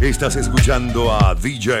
Estás escuchando a DJ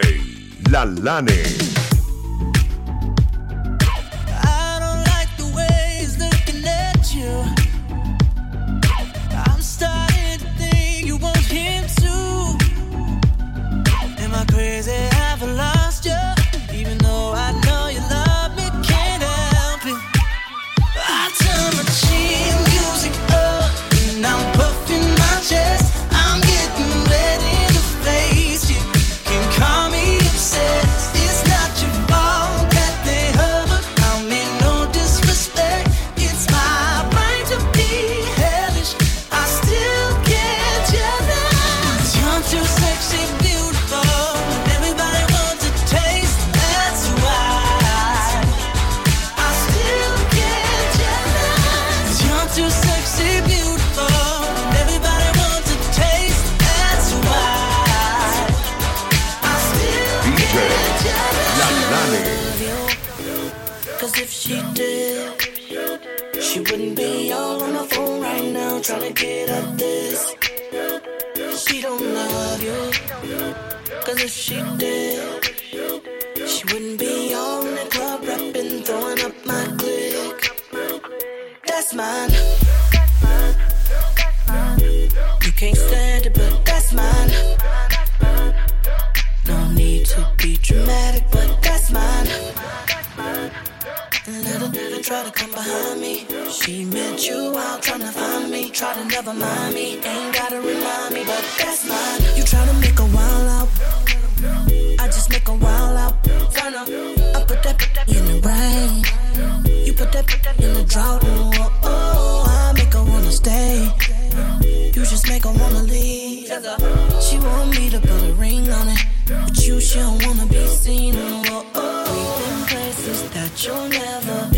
La now trying to get up this. She don't love you. Cause if she did, she wouldn't be all on the club rapping, throwing up my click. That's mine. You can't stand it, but that's mine. Try to come behind me. She met you out trying to find me. Try to never mind me. Ain't gotta remind me, but that's mine. You try to make a while out. I just make a while out. I put that, in the rain. You put that, in the drought. Oh, oh, I make her wanna stay. You just make her wanna leave. She want me to put a ring on it. But you, she don't wanna be seen. Oh, oh, We've been places that you'll never,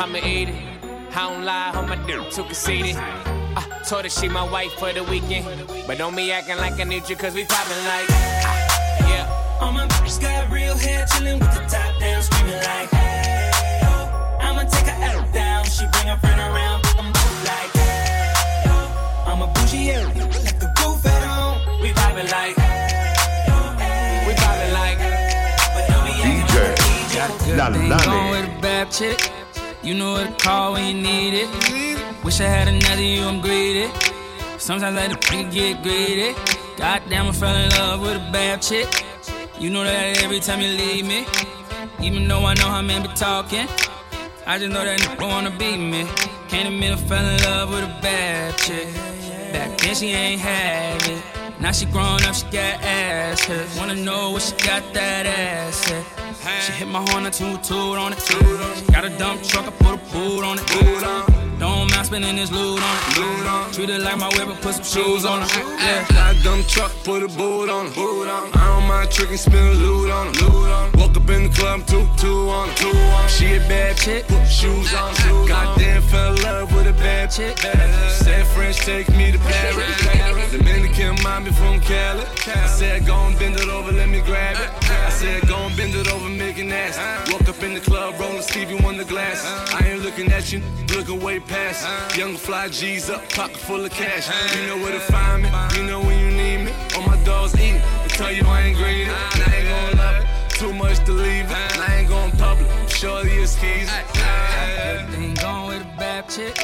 I'ma eat it. I don't lie, on my dick too conceited. I told her she my wife for the weekend. But don't be acting like I need you, cause we poppin' like. ah, yeah. All my bitches got real hair, chillin' with the top down, screaming like, hey, oh. I'ma take her out down. She bring her friend around, I'm move like, hey, oh. I'm a bougie, yeah, like the roof at home. We vibing like, hey, hey, We poppin' like. but don't be acting like I. Got a good La thing Lane. going with a bad chick. You know what to call when you need it. Wish I had another you, I'm greedy. Sometimes I let get greedy. Goddamn, I fell in love with a bad chick. You know that every time you leave me. Even though I know how men be talking. I just know that nigga wanna beat me. Can't admit I fell in love with a bad chick. Back then she ain't have it. Now she grown up, she got ass hit. Wanna know what she got that ass at. She hit my horn, I toot toot on it. Got a dump truck, I put a boot on it. Don't mind spending this loot on it. Treat it like my and put some shoes on it. Yeah. Got a dumb truck, put a boot on it. I don't mind tricking, spin loot on it. Woke up in the club, two, two on it. She a bad chick, put shoes on it. Goddamn, fell in love with a bad chick. Said French, take me to Paris. Dominican, mommy from Cali. I said, go and bend it over, let me grab it. I said, go and bend it over, make it nasty. Walk up in the club, rolling Stevie on the glass. I ain't looking at you, looking way past. Young fly G's up, pocket full of cash. You know where to find me, you know when you need me. All my dogs eat, they tell you I ain't greedy. And I ain't gonna love it, too much to leave it. And I ain't going public, shorty is skis. Ain't going with a bad chick.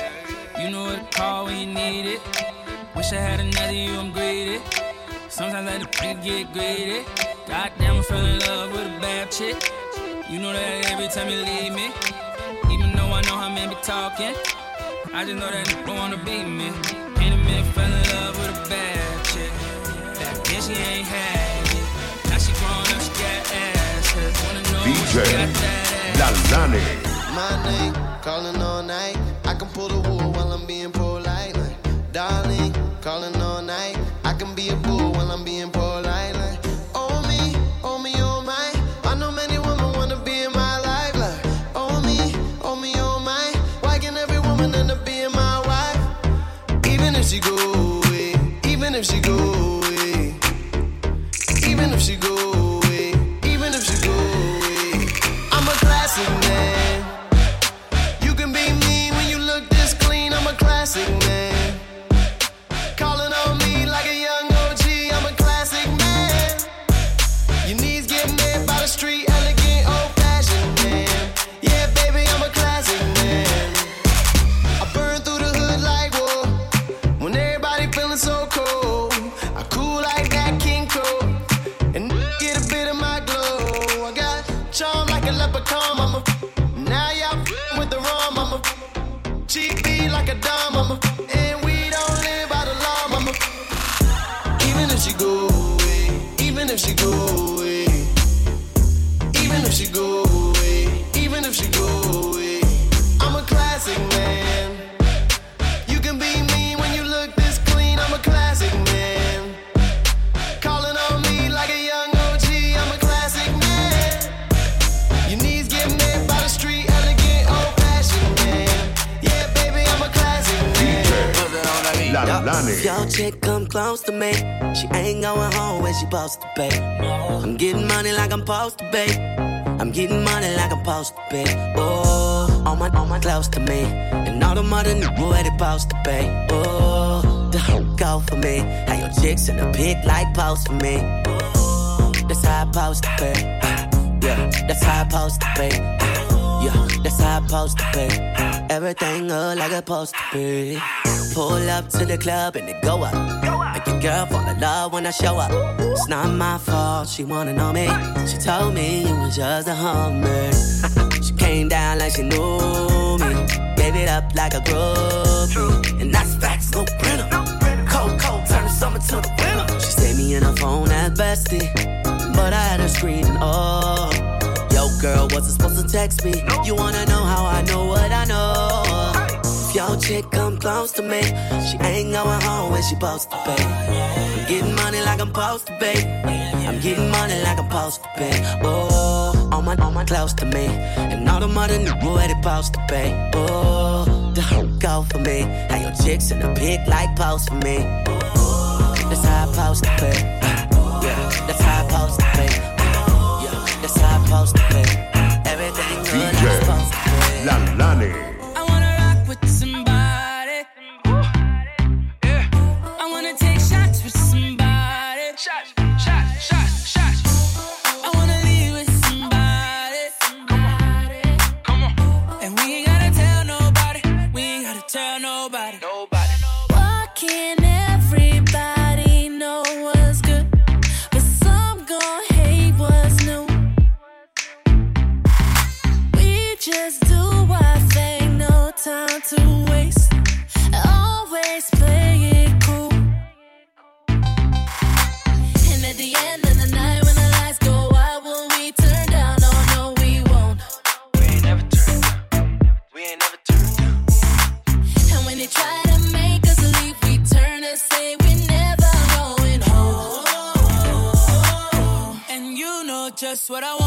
You know what to call when you need it. Wish I had another you, I'm greedy. Sometimes I let the get greedy. Goddamn, I fell in love with a bad chick. You know that every time you leave me. Even though I know how men be talking. I just know that you wanna beat me. Ain't a minute fell in love with a bad chick. Back then she ain't had it. Now she grown up, she got ass. Wanna know if she DJ got that ass. Lalane. my name, calling all night. I can pull the wool while I'm being polite. Like, darling, calling all night. I can be a bull while I'm being polite. Like, if she go away, even if she go away, even if she go away, Your chick come close to me, she ain't going home when she supposed to pay. I'm getting money like I'm supposed to pay. I'm getting money like I'm supposed to pay. Oh, all my, all my close to me, and all the mother knew where they supposed to pay. Oh, the whole go for me. How your chicks in the pic like post for me. Oh, that's how I supposed to pay. Yeah, that's how I supposed to pay. Yeah, that's how I supposed to pay. Everything look like it's supposed to be. Pull up to the club and it go up. Make your girl fall in love when I show up. It's not my fault, she wanna know me. She told me you was just a hummer. she came down like she knew me. Gave it up like a groupie. And that's facts, no printer. Cold, cold, turn the summer to the winter. She saved me in her phone at bestie. But I had her screaming, oh. Girl, wasn't supposed to text me. You wanna know how I know what I know? If your chick come close to me, she ain't going home when she supposed to pay. I'm getting money like I'm supposed to pay. I'm getting money like I'm supposed to pay. Oh, all my, all my close to me, and all the money knew where they supposed to pay. Oh, the whole go for me. How your chicks in the pic like post for me. That's how I supposed to pay. Yeah, what I wanna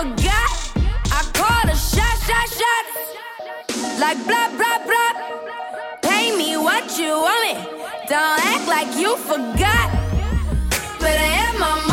forgot. I call a shot, shot, shot. Like blah, blah, blah. Pay me what you want me. Don't act like you forgot. Better have my